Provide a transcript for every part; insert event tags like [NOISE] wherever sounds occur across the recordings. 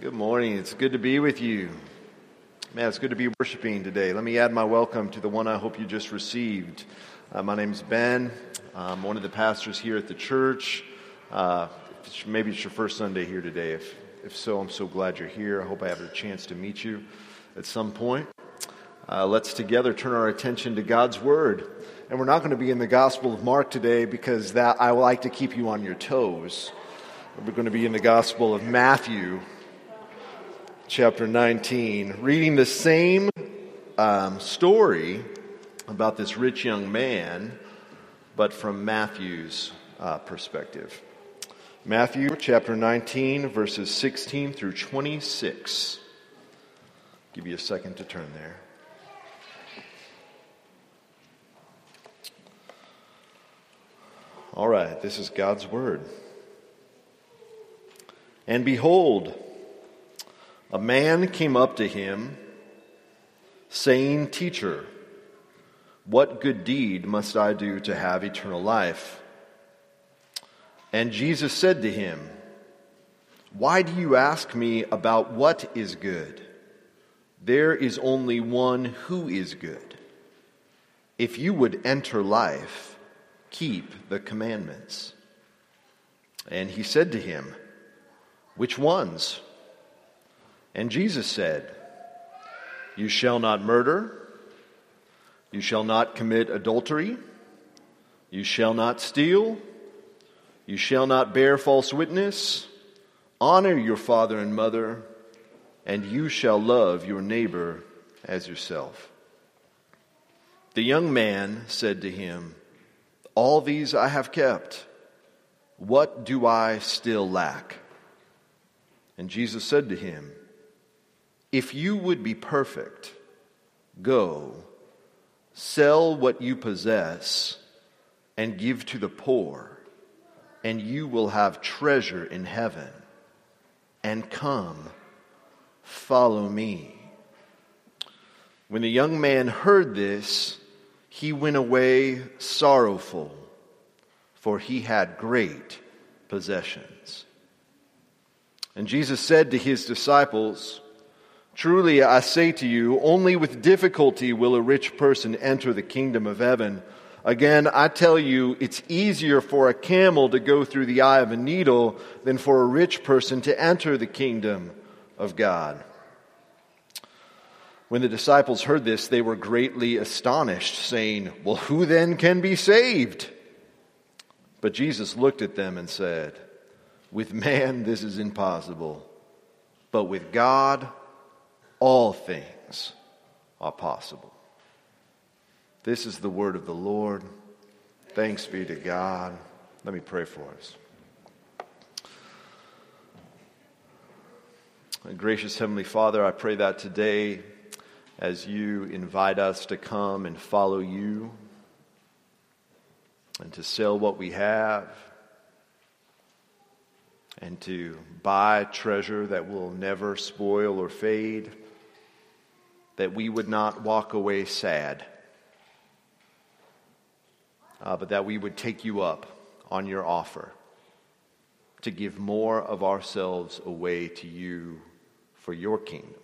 Good morning. It's good to be with you. Man, it's good to be worshiping today. Let me add my welcome to the one I hope you just received. Uh, my name's Ben. I'm one of the pastors here at the church. Uh, maybe it's your first Sunday here today. If, if so, I'm so glad you're here. I hope I have a chance to meet you at some point. Uh, let's together turn our attention to God's Word. And we're not going to be in the Gospel of Mark today because that I like to keep you on your toes. We're going to be in the Gospel of Matthew, chapter 19, reading the same um, story about this rich young man, but from Matthew's uh, perspective. Matthew chapter 19, verses 16 through 26. Give you a second to turn there. All right, this is God's Word. And behold, a man came up to him, saying, Teacher, what good deed must I do to have eternal life? And Jesus said to him, Why do you ask me about what is good? There is only one who is good. If you would enter life, keep the commandments. And he said to him, which ones? And Jesus said, You shall not murder. You shall not commit adultery. You shall not steal. You shall not bear false witness. Honor your father and mother, and you shall love your neighbor as yourself. The young man said to him, All these I have kept. What do I still lack? And Jesus said to him, If you would be perfect, go, sell what you possess, and give to the poor, and you will have treasure in heaven. And come, follow me. When the young man heard this, he went away sorrowful, for he had great possessions. And Jesus said to his disciples, Truly I say to you, only with difficulty will a rich person enter the kingdom of heaven. Again, I tell you, it's easier for a camel to go through the eye of a needle than for a rich person to enter the kingdom of God. When the disciples heard this, they were greatly astonished, saying, Well, who then can be saved? But Jesus looked at them and said, with man, this is impossible. But with God, all things are possible. This is the word of the Lord. Thanks be to God. Let me pray for us. Gracious Heavenly Father, I pray that today, as you invite us to come and follow you and to sell what we have and to buy treasure that will never spoil or fade, that we would not walk away sad, uh, but that we would take you up on your offer to give more of ourselves away to you for your kingdom.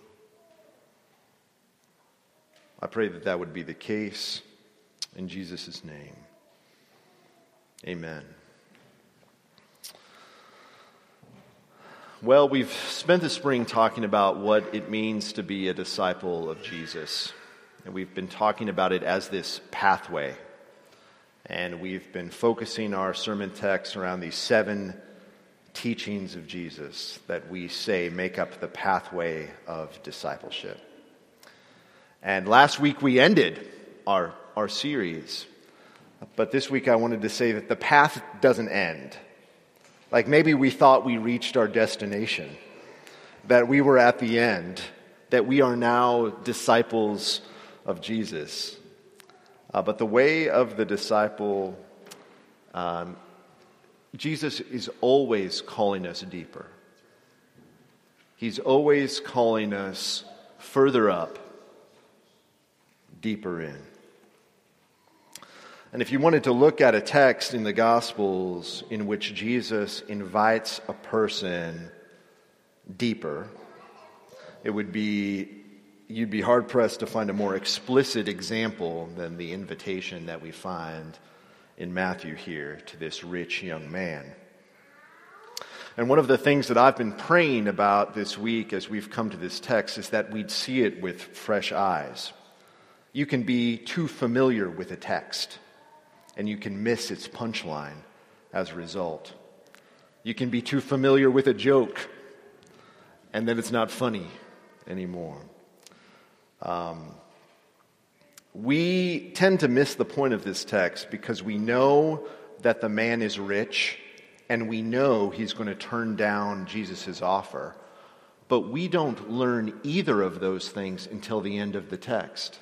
I pray that that would be the case in Jesus' name. Amen. Well, we've spent the spring talking about what it means to be a disciple of Jesus. And we've been talking about it as this pathway. And we've been focusing our sermon text around these seven teachings of Jesus that we say make up the pathway of discipleship. And last week we ended our, our series. But this week I wanted to say that the path doesn't end. Like maybe we thought we reached our destination, that we were at the end, that we are now disciples of Jesus. Uh, but the way of the disciple, um, Jesus is always calling us deeper. He's always calling us further up, deeper in. And if you wanted to look at a text in the Gospels in which Jesus invites a person deeper. It would be, you'd be hard pressed to find a more explicit example than the invitation that we find in Matthew here to this rich young man. And one of the things that I've been praying about this week as we've come to this text is that we'd see it with fresh eyes. You can be too familiar with a text, and you can miss its punchline as a result. You can be too familiar with a joke, and then it's not funny anymore. Um, we tend to miss the point of this text because we know that the man is rich and we know he's going to turn down Jesus' offer. But we don't learn either of those things until the end of the text.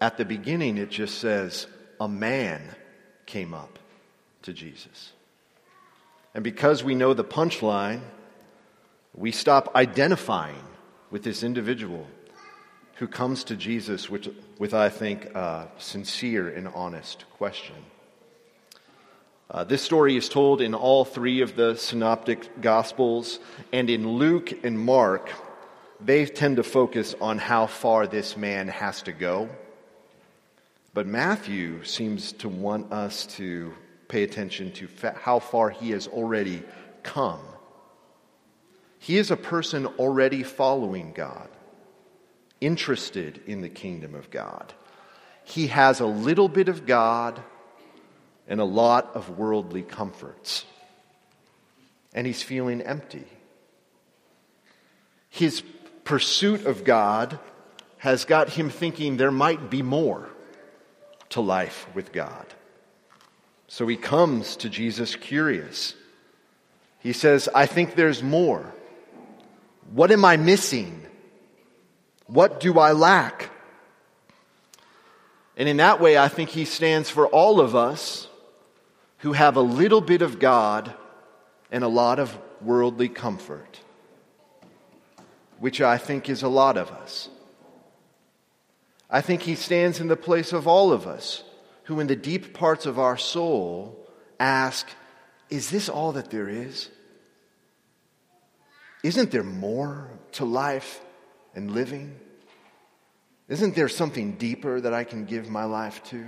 At the beginning, it just says, a man came up to Jesus. And because we know the punchline, we stop identifying with this individual who comes to Jesus with, with I think, a sincere and honest question. Uh, this story is told in all three of the synoptic gospels, and in Luke and Mark, they tend to focus on how far this man has to go. But Matthew seems to want us to pay attention to fa- how far he has already come. He is a person already following God, interested in the kingdom of God. He has a little bit of God and a lot of worldly comforts. And he's feeling empty. His pursuit of God has got him thinking there might be more to life with God. So he comes to Jesus curious. He says, I think there's more. What am I missing? What do I lack? And in that way, I think he stands for all of us who have a little bit of God and a lot of worldly comfort, which I think is a lot of us. I think he stands in the place of all of us who, in the deep parts of our soul, ask, Is this all that there is? Isn't there more to life and living? Isn't there something deeper that I can give my life to?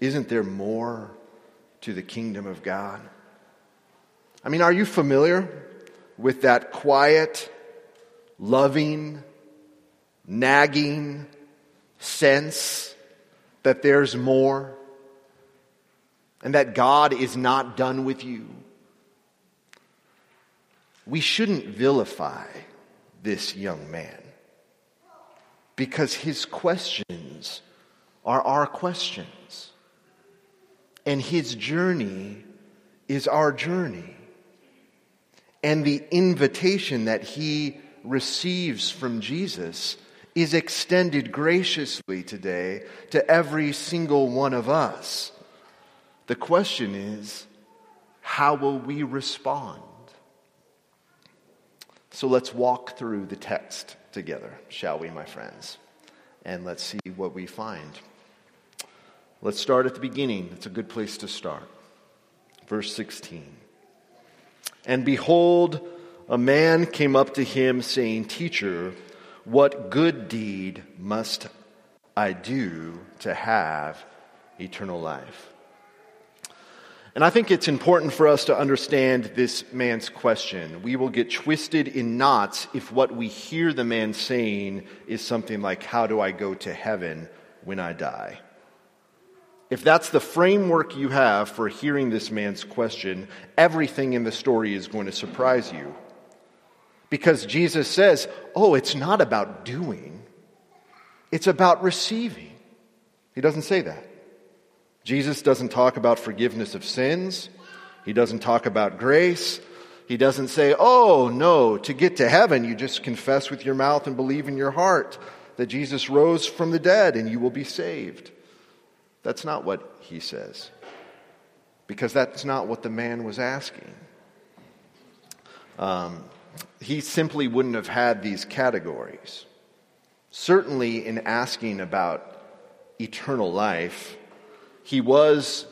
Isn't there more to the kingdom of God. I mean, are you familiar with that quiet, loving, nagging sense that there's more and that God is not done with you? We shouldn't vilify this young man because his questions are our questions. And his journey is our journey. And the invitation that he receives from Jesus is extended graciously today to every single one of us. The question is, how will we respond? So let's walk through the text together, shall we, my friends? And let's see what we find. Let's start at the beginning. It's a good place to start. Verse 16. And behold, a man came up to him, saying, Teacher, what good deed must I do to have eternal life? And I think it's important for us to understand this man's question. We will get twisted in knots if what we hear the man saying is something like, How do I go to heaven when I die? If that's the framework you have for hearing this man's question, everything in the story is going to surprise you. Because Jesus says, oh, it's not about doing, it's about receiving. He doesn't say that. Jesus doesn't talk about forgiveness of sins, he doesn't talk about grace. He doesn't say, oh, no, to get to heaven, you just confess with your mouth and believe in your heart that Jesus rose from the dead and you will be saved. That's not what he says, because that's not what the man was asking. Um, he simply wouldn't have had these categories. Certainly, in asking about eternal life, he was,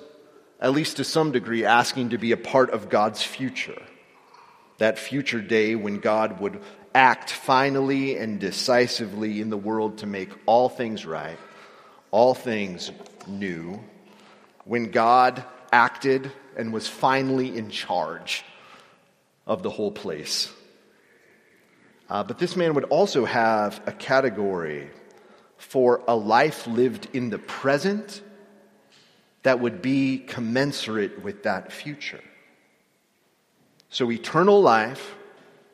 at least to some degree, asking to be a part of God's future. that future day when God would act finally and decisively in the world to make all things right, all things new, when God acted and was finally in charge of the whole place. Uh, but this man would also have a category for a life lived in the present that would be commensurate with that future. So, eternal life,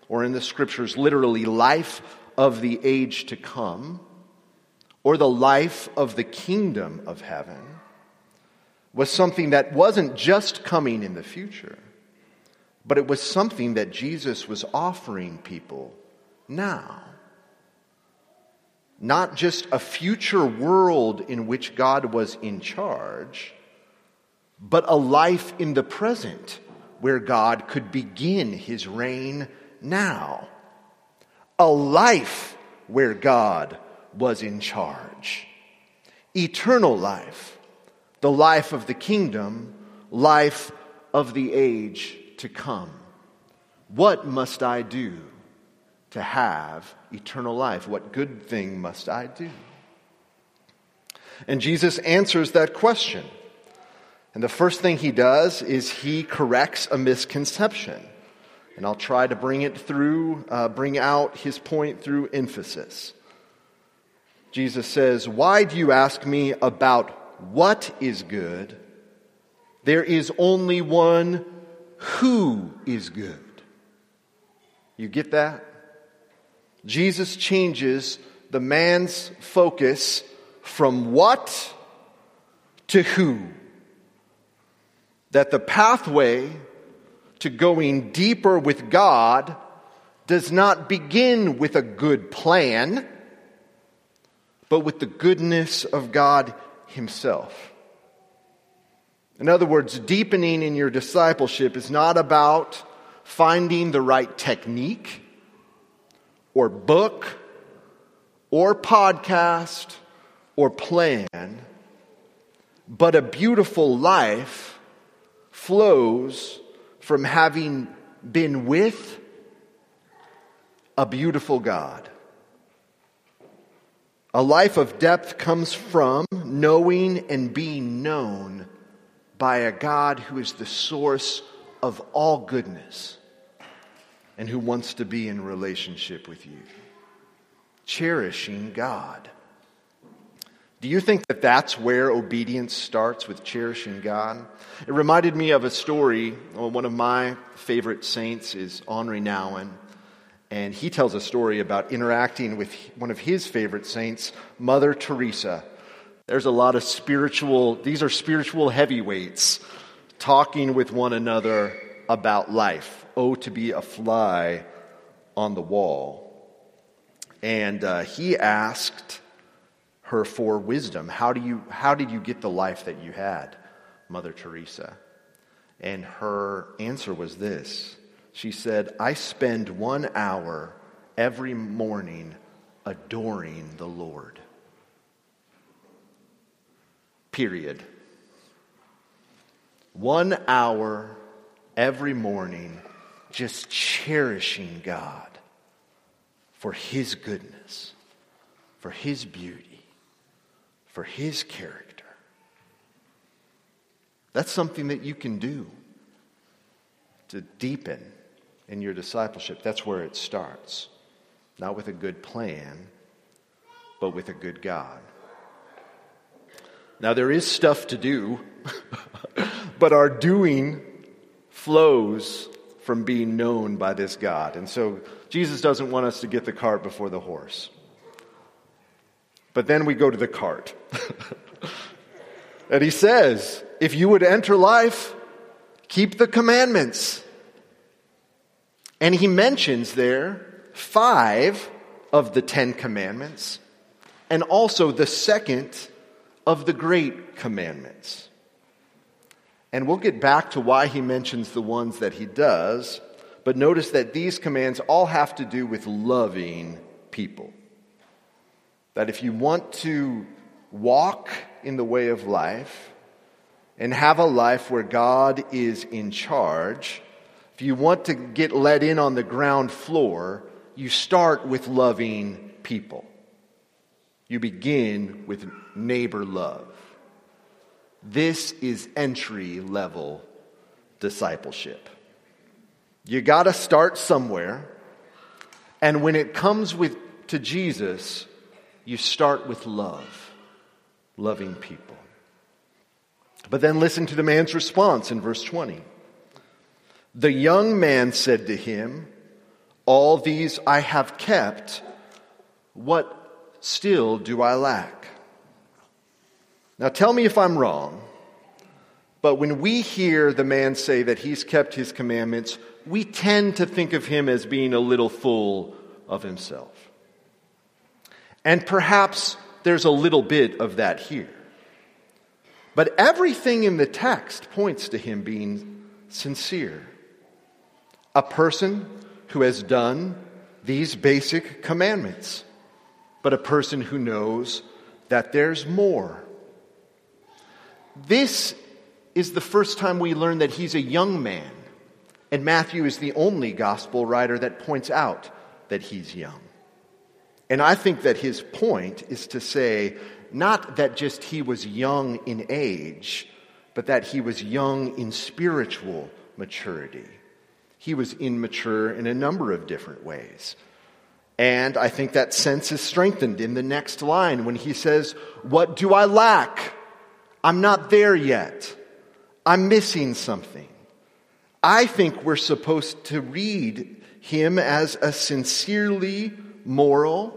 or in the scriptures, literally, life of the age to come, or the life of the kingdom of heaven, was something that wasn't just coming in the future, but it was something that Jesus was offering people now. Not just a future world in which God was in charge, but a life in the present where God could begin his reign now. A life where God was in charge. Eternal life, the life of the kingdom, life of the age to come. What must I do to have eternal life? What good thing must I do? And Jesus answers that question. And the first thing he does is he corrects a misconception. And I'll try to bring it through, uh, bring out his point through emphasis. Jesus says, Why do you ask me about what is good? There is only one who is good. You get that? Jesus changes the man's focus from what to who that the pathway to going deeper with God does not begin with a good plan, but with the goodness of God Himself. In other words, deepening in your discipleship is not about finding the right technique or book or podcast or plan, but a beautiful life flows from having been with a beautiful God. A life of depth comes from knowing and being known by a God who is the source of all goodness and who wants to be in relationship with you. Cherishing God. Do you think that that's where obedience starts with cherishing God? It reminded me of a story. One of my favorite saints is Henri Nouwen, and he tells a story about interacting with one of his favorite saints, Mother Teresa. There's a lot of spiritual, these are spiritual heavyweights talking with one another about life. Oh, to be a fly on the wall. And uh, he asked her for wisdom. How, do you, how did you get the life that you had, Mother Teresa? And her answer was this She said, I spend one hour every morning adoring the Lord. Period. One hour every morning just cherishing God for His goodness, for His beauty for His character. That's something that you can do to deepen in your discipleship. That's where it starts. Not with a good plan, but with a good God. Now, there is stuff to do, [LAUGHS] but our doing flows from being known by this God. And so, Jesus doesn't want us to get the cart before the horse. But then we go to the cart. [LAUGHS] and he says, if you would enter life, keep the commandments. And he mentions there five of the Ten Commandments and also the second of the Great Commandments. And we'll get back to why he mentions the ones that he does, but notice that these commands all have to do with loving people. That if you want to walk in the way of life and have a life where God is in charge, if you want to get let in on the ground floor, you start with loving people. You begin with neighbor love. This is entry level discipleship. You got to start somewhere. And when it comes with to Jesus, you start with love, loving people. But then listen to the man's response in verse 20. The young man said to him, All these I have kept. What still do I lack? Now tell me if I'm wrong, but when we hear the man say that he's kept his commandments, we tend to think of him as being a little full of himself. And perhaps there's a little bit of that here. But everything in the text points to him being sincere. A person who has done these basic commandments, but a person who knows that there's more. This is the first time we learn that he's a young man, and Matthew is the only gospel writer that points out that he's young. And I think that his point is to say not that just he was young in age, but that he was young in spiritual maturity. He was immature in a number of different ways. And I think that sense is strengthened in the next line when he says, What do I lack? I'm not there yet. I'm missing something. I think we're supposed to read him as a sincerely moral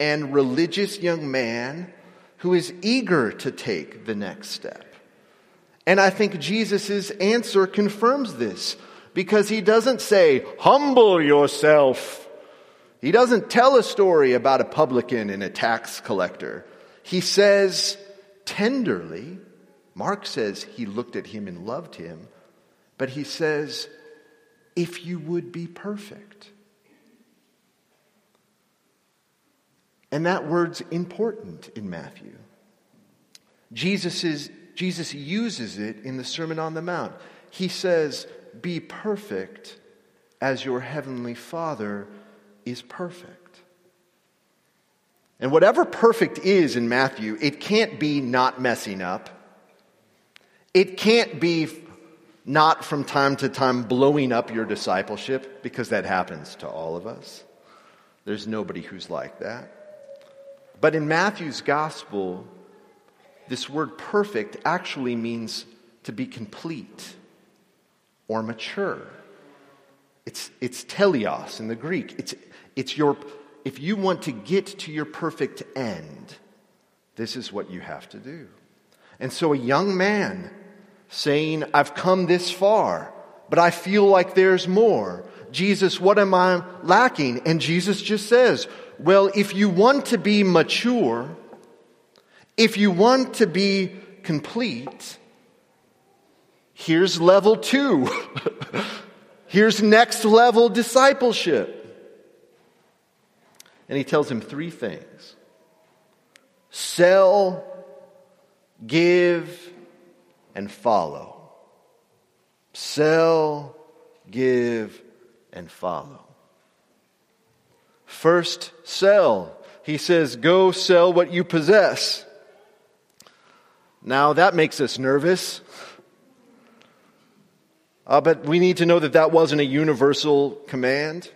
and religious young man who is eager to take the next step. And I think Jesus' answer confirms this because he doesn't say, humble yourself. He doesn't tell a story about a publican and a tax collector. He says, tenderly, Mark says he looked at him and loved him, but he says, if you would be perfect. And that word's important in Matthew. Jesus, is, Jesus uses it in the Sermon on the Mount. He says, Be perfect as your heavenly Father is perfect. And whatever perfect is in Matthew, it can't be not messing up. It can't be not from time to time blowing up your discipleship, because that happens to all of us. There's nobody who's like that. But in Matthew's gospel, this word perfect actually means to be complete or mature. It's, it's teleos in the Greek. It's, it's your, if you want to get to your perfect end, this is what you have to do. And so a young man saying, I've come this far, but I feel like there's more. Jesus, what am I lacking? And Jesus just says, well, if you want to be mature, if you want to be complete, here's level two. [LAUGHS] here's next level discipleship. And he tells him three things sell, give, and follow. Sell, give, and follow. First, sell. He says, Go sell what you possess. Now, that makes us nervous. Uh, but we need to know that that wasn't a universal command.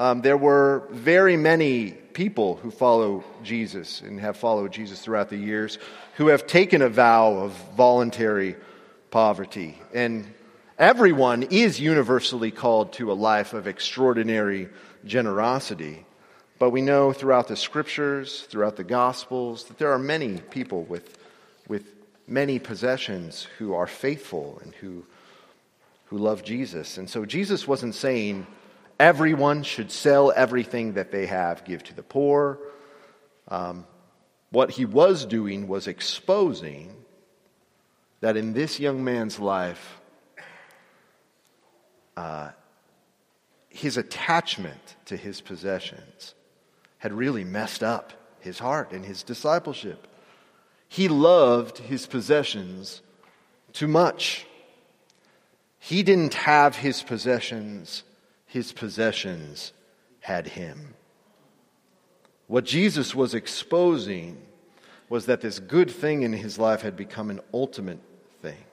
Um, there were very many people who follow Jesus and have followed Jesus throughout the years who have taken a vow of voluntary poverty. And everyone is universally called to a life of extraordinary generosity. But we know throughout the scriptures, throughout the gospels, that there are many people with, with many possessions who are faithful and who, who love Jesus. And so Jesus wasn't saying everyone should sell everything that they have, give to the poor. Um, what he was doing was exposing that in this young man's life, uh, his attachment to his possessions had really messed up his heart and his discipleship. He loved his possessions too much. He didn't have his possessions, his possessions had him. What Jesus was exposing was that this good thing in his life had become an ultimate thing.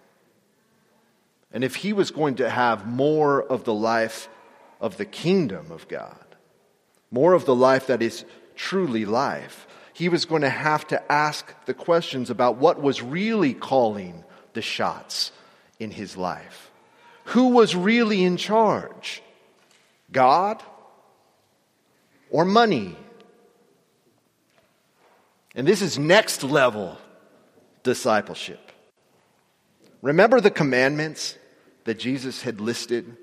And if he was going to have more of the life of the kingdom of God, more of the life that is truly life, he was going to have to ask the questions about what was really calling the shots in his life. Who was really in charge? God or money? And this is next level discipleship. Remember the commandments that Jesus had listed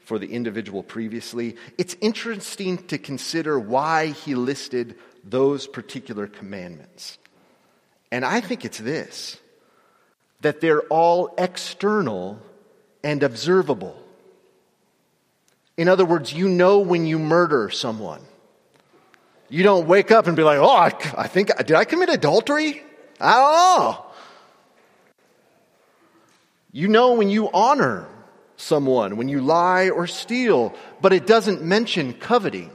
for the individual previously? It's interesting to consider why he listed those particular commandments. And I think it's this that they're all external and observable. In other words, you know when you murder someone. You don't wake up and be like, oh, I, think, did I commit adultery? I don't know. You know when you honor someone, when you lie or steal, but it doesn't mention coveting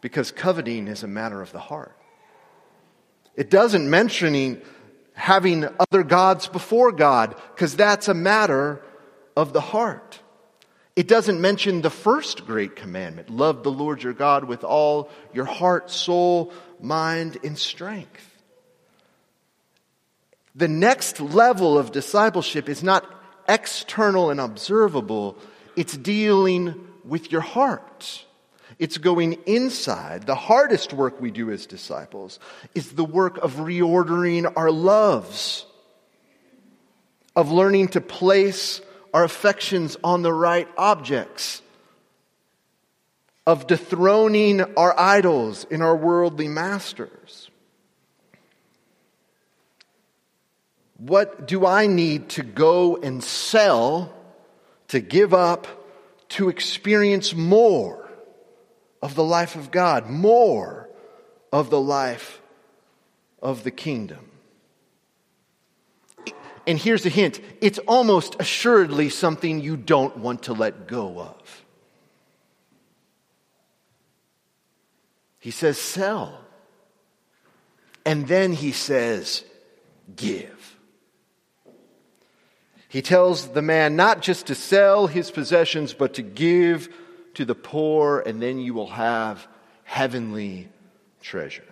because coveting is a matter of the heart. It doesn't mention having other gods before God because that's a matter of the heart. It doesn't mention the first great commandment love the Lord your God with all your heart, soul, mind, and strength. The next level of discipleship is not external and observable, it's dealing with your heart. It's going inside. The hardest work we do as disciples is the work of reordering our loves, of learning to place our affections on the right objects, of dethroning our idols in our worldly masters. What do I need to go and sell, to give up, to experience more? of the life of God, more of the life of the kingdom. And here's a hint it's almost assuredly something you don't want to let go of. He says, sell. And then he says, give. He tells the man not just to sell his possessions, but to give to the poor, and then you will have heavenly treasure.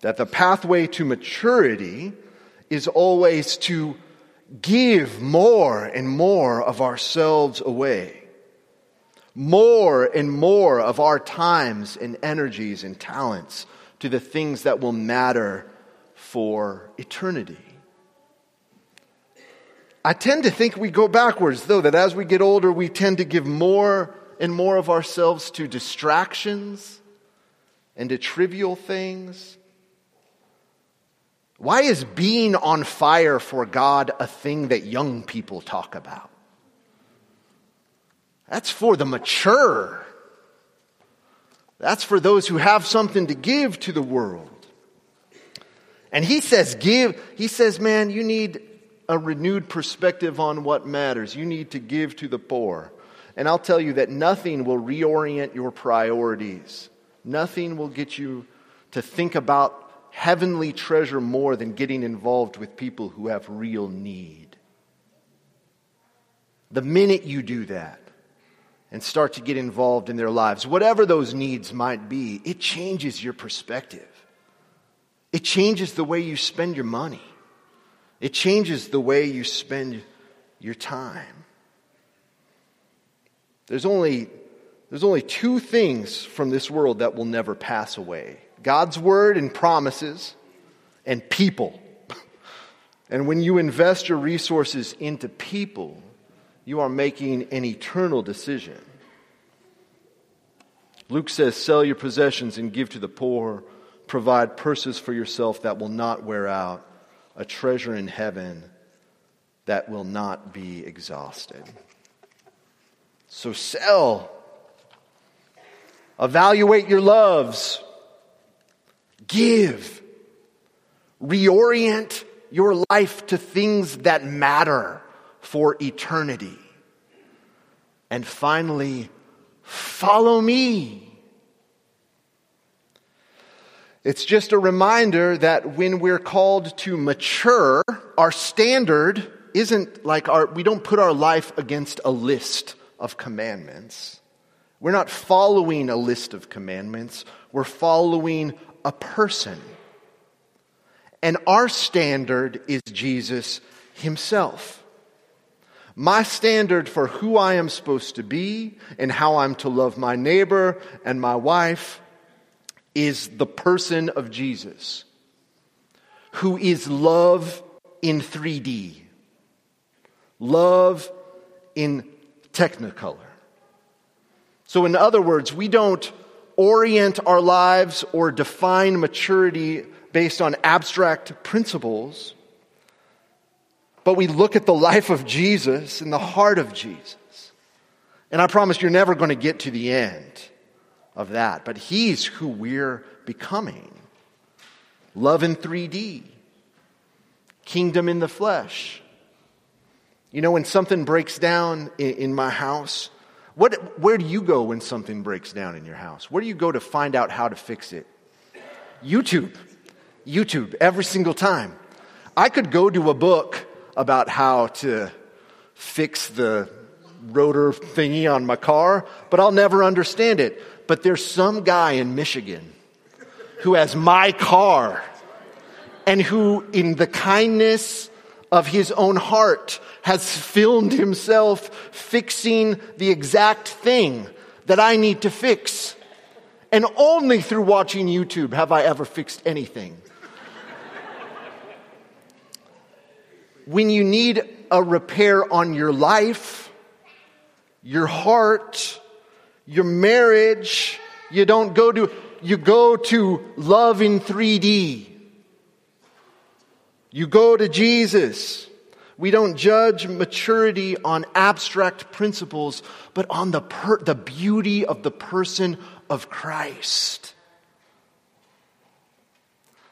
That the pathway to maturity is always to give more and more of ourselves away, more and more of our times and energies and talents to the things that will matter for eternity. I tend to think we go backwards, though, that as we get older, we tend to give more and more of ourselves to distractions and to trivial things. Why is being on fire for God a thing that young people talk about? That's for the mature. That's for those who have something to give to the world. And he says, give. He says, man, you need a renewed perspective on what matters. You need to give to the poor. And I'll tell you that nothing will reorient your priorities. Nothing will get you to think about heavenly treasure more than getting involved with people who have real need. The minute you do that and start to get involved in their lives, whatever those needs might be, it changes your perspective. It changes the way you spend your money. It changes the way you spend your time. There's only, there's only two things from this world that will never pass away God's word and promises, and people. [LAUGHS] And when you invest your resources into people, you are making an eternal decision. Luke says, Sell your possessions and give to the poor. Provide purses for yourself that will not wear out a treasure in heaven that will not be exhausted. So sell. Evaluate your loves. Give. Reorient your life to things that matter for eternity. And finally, follow me. It's just a reminder that when we're called to mature, our standard isn't like our, we don't put our life against a list of commandments. We're not following a list of commandments. We're following a person. And our standard is Jesus himself. My standard for who I am supposed to be and how I'm to love my neighbor and my wife is the person of Jesus, who is love in 3D, love in technicolor. So, in other words, we don't orient our lives or define maturity based on abstract principles, but we look at the life of Jesus and the heart of Jesus. And I promise you're never going to get to the end of that, but He's who we're becoming. Love in 3D, kingdom in the flesh. You know, when something breaks down in, my house, what, where do you go when something breaks down in your house? Where do you go to find out how to fix it? YouTube. YouTube, every single time. I could go to a book about how to fix the rotor thingy on my car, but I'll never understand it. But there's some guy in Michigan who has my car and who, in the kindness of his own heart, has filmed himself fixing the exact thing that I need to fix. And only through watching YouTube have I ever fixed anything. when you need a repair on your life, your heart, your marriage, you don't go to, you go to love in 3D. You go to Jesus. We don't judge maturity on abstract principles, but on the, per, the beauty of the person of Christ.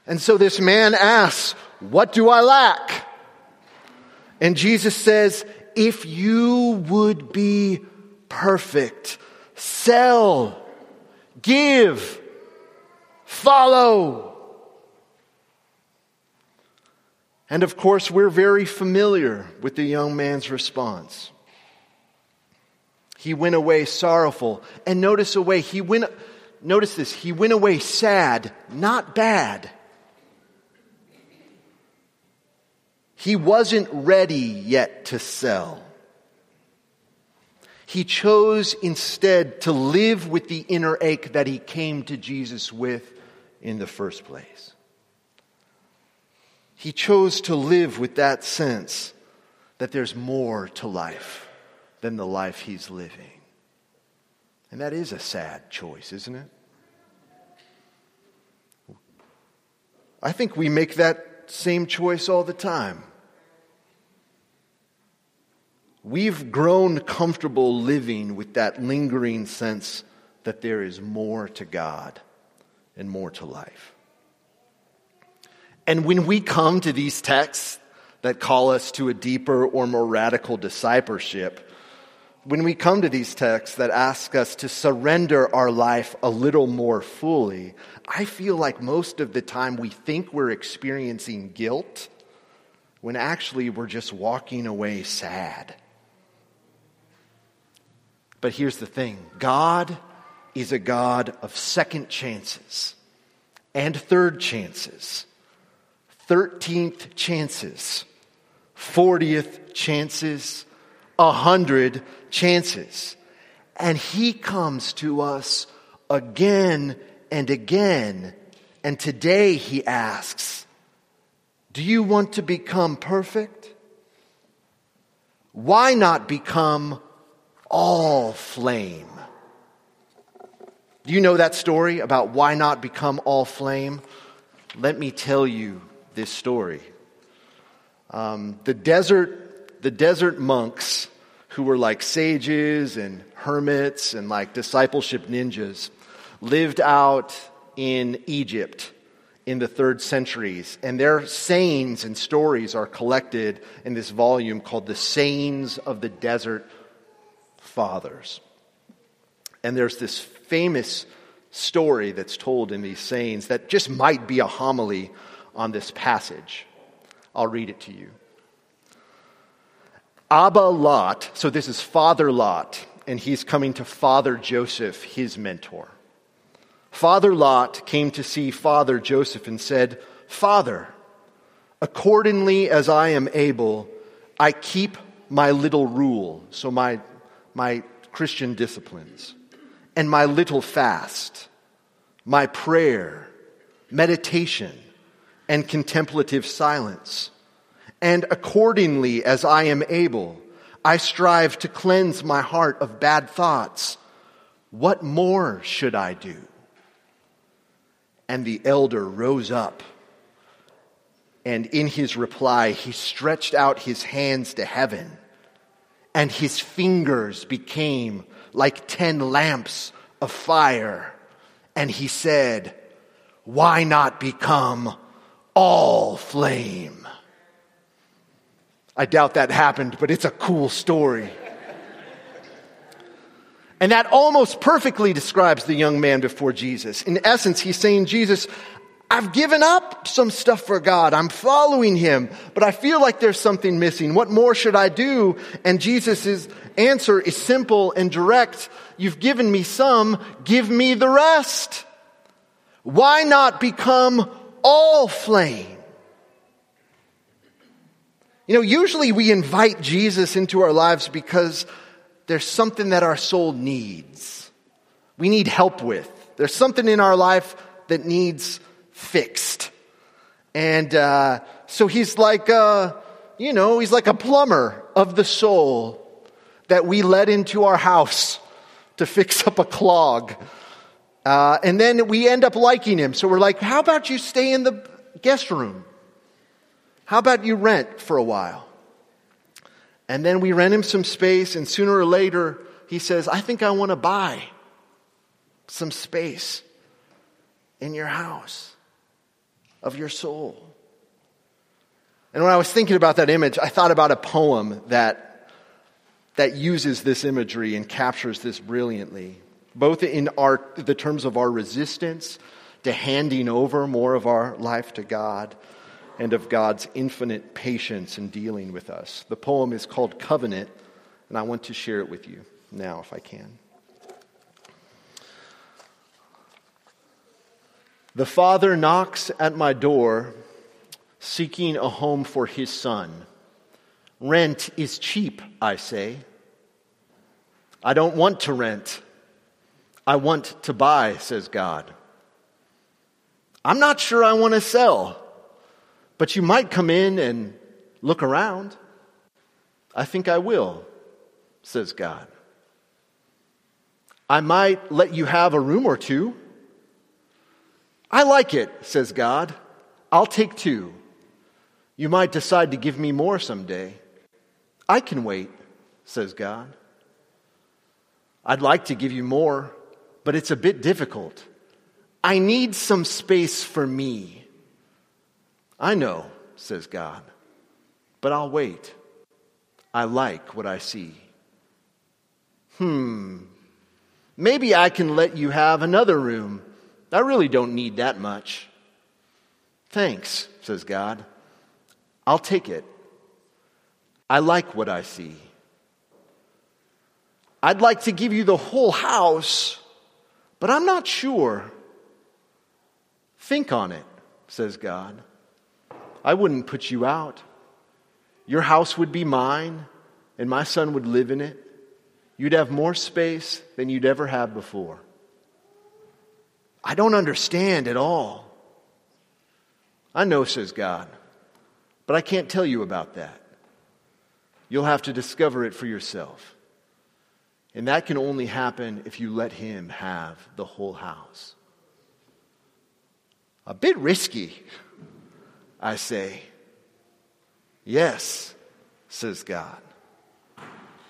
And so this man asks, What do I lack? And Jesus says, If you would be perfect, sell, give, follow. And of course, we're very familiar with the young man's response. He went away sorrowful. And notice away, he went, notice this, he went away sad, not bad. He wasn't ready yet to sell. He chose instead to live with the inner ache that he came to Jesus with in the first place. He chose to live with that sense that there's more to life than the life he's living. And that is a sad choice, isn't it? I think we make that same choice all the time. We've grown comfortable living with that lingering sense that there is more to God and more to life. And when we come to these texts that call us to a deeper or more radical discipleship, when we come to these texts that ask us to surrender our life a little more fully, I feel like most of the time we think we're experiencing guilt when actually we're just walking away sad. But here's the thing God is a God of second chances and third chances, 13th chances, 40th chances, 100 chances. And He comes to us again and again. And today He asks, Do you want to become perfect? Why not become all flame. Do you know that story about why not become all flame? Let me tell you this story. Um, the desert, the desert monks who were like sages and hermits and like discipleship ninjas lived out in Egypt in the third centuries, and their sayings and stories are collected in this volume called The Sayings of the Desert Fathers. And there's this famous story that's told in these sayings that just might be a homily on this passage. I'll read it to you. Abba Lot, so this is Father Lot, and he's coming to Father Joseph, his mentor. Father Lot came to see Father Joseph and said, Father, accordingly as I am able, I keep my little rule, so my, my Christian disciplines, and my little fast, my prayer, meditation, and contemplative silence. And accordingly as I am able, I strive to cleanse my heart of bad thoughts. What more should I do? And the elder rose up, and in his reply, he stretched out his hands to heaven, and his fingers became like ten lamps of fire. And he said, Why not become all flame? I doubt that happened, but it's a cool story. And that almost perfectly describes the young man before Jesus. In essence, he's saying, Jesus, I've given up some stuff for God. I'm following him, but I feel like there's something missing. What more should I do? And Jesus' answer is simple and direct. You've given me some, give me the rest. Why not become all flame? You know, usually we invite Jesus into our lives because there's something that our soul needs. We need help with. There's something in our life that needs fixed. And uh, so he's like, a, you know, he's like a plumber of the soul that we let into our house to fix up a clog. Uh, and then we end up liking him. So we're like, how about you stay in the guest room? How about you rent for a while? And then we rent him some space, and sooner or later, he says, I think I want to buy some space in your house of your soul. And when I was thinking about that image, I thought about a poem that, that uses this imagery and captures this brilliantly, both in our, the terms of our resistance to handing over more of our life to God and of God's infinite patience in dealing with us. The poem is called Covenant, and I want to share it with you now, if I can. The father knocks at my door, seeking a home for his son. Rent is cheap, I say. I don't want to rent. I want to buy, says God. I'm not sure I want to sell. But you might come in and look around. I think I will, says God. I might let you have a room or two. I like it, says God. I'll take two. You might decide to give me more someday. I can wait, says God. I'd like to give you more, but it's a bit difficult. I need some space for me. I know, says God, but I'll wait. I like what I see. Hmm, maybe I can let you have another room. I really don't need that much. Thanks, says God. I'll take it. I like what I see. I'd like to give you the whole house, but I'm not sure. Think on it, says God. I wouldn't put you out. Your house would be mine, and my son would live in it. You'd have more space than you'd ever have before. I don't understand at all. I know, says God, but I can't tell you about that. You'll have to discover it for yourself. And that can only happen if you let Him have the whole house. A bit risky. I say, Yes, says God,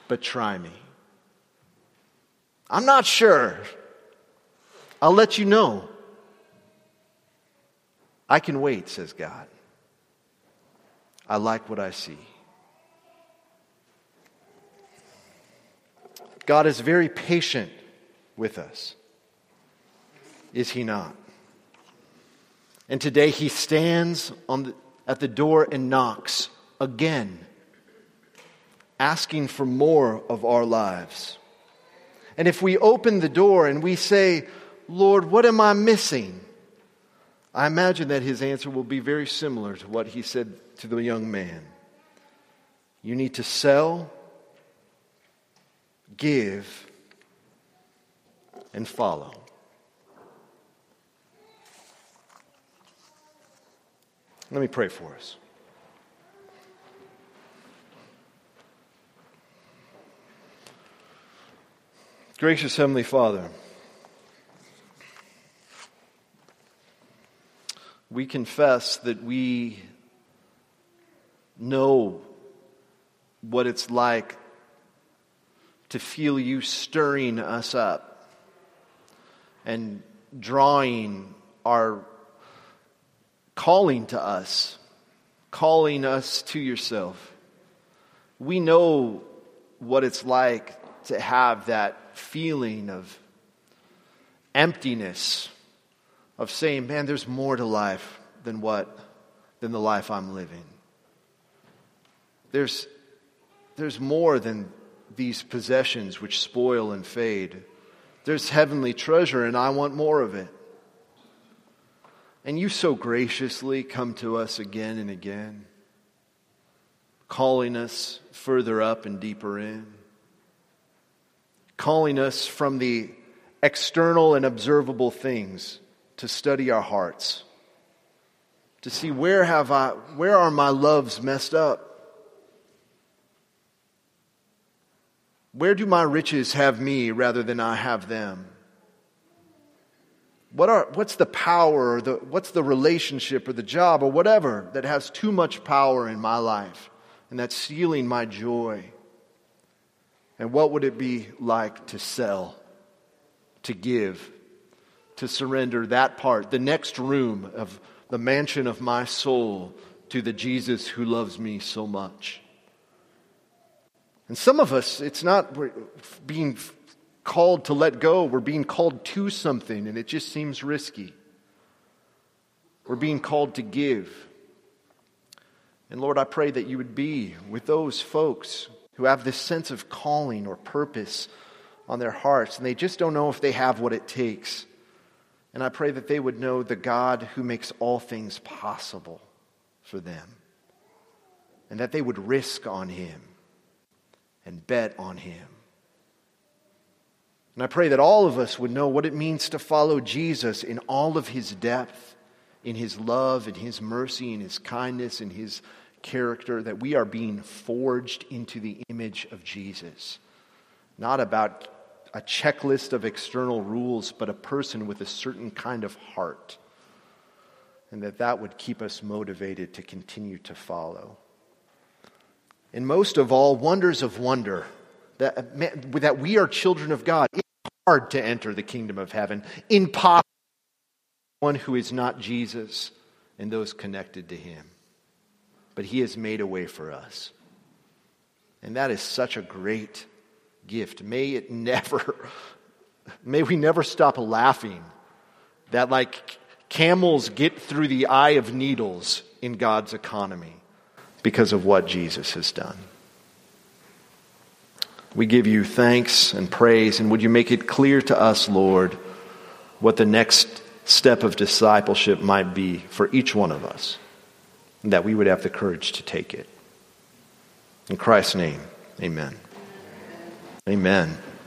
but try me. I'm not sure. I'll let you know. I can wait, says God. I like what I see. God is very patient with us. Is he not? And today he stands the, at the door and knocks again, asking for more of our lives. And if we open the door and we say, Lord, what am I missing? I imagine that his answer will be very similar to what he said to the young man. You need to sell, give, and follow. Let me pray for us. Gracious Heavenly Father, we confess that we know what it's like to feel you stirring us up and drawing our calling to us, calling us to yourself. We know what it's like to have that feeling of emptiness, of saying, man, there's more to life than what, than the life I'm living. There's, there's more than these possessions which spoil and fade. There's heavenly treasure, and I want more of it. And you so graciously come to us again and again, calling us further up and deeper in, calling us from the external and observable things to study our hearts, to see where have I, where are my loves messed up? Where do my riches have me rather than I have them? What are, what's the power or the, what's the relationship or the job or whatever that has too much power in my life and that's stealing my joy? And what would it be like to sell, to give, to surrender that part, the next room of the mansion of my soul to the Jesus who loves me so much? And some of us, it's not being called to let go. We're being called to something, and it just seems risky. We're being called to give. And Lord, I pray that you would be with those folks who have this sense of calling or purpose on their hearts, and they just don't know if they have what it takes. And I pray that they would know the God who makes all things possible for them, and that they would risk on Him and bet on Him. And I pray that all of us would know what it means to follow Jesus in all of his depth, in his love, in his mercy, in his kindness, in his character, that we are being forged into the image of Jesus. Not about a checklist of external rules, but a person with a certain kind of heart. And that that would keep us motivated to continue to follow. And most of all, wonders of wonder that, that we are children of God It's hard to enter the kingdom of heaven, impossible one who is not Jesus and those connected to him. But he has made a way for us. And that is such a great gift. May it [LAUGHS] never, may we never stop laughing that, like camels get through the eye of needles in God's economy because of what Jesus has done. We give you thanks and praise, and would you make it clear to us, Lord, what the next step of discipleship might be for each one of us, and that we would have the courage to take it. In Christ's name, amen. Amen.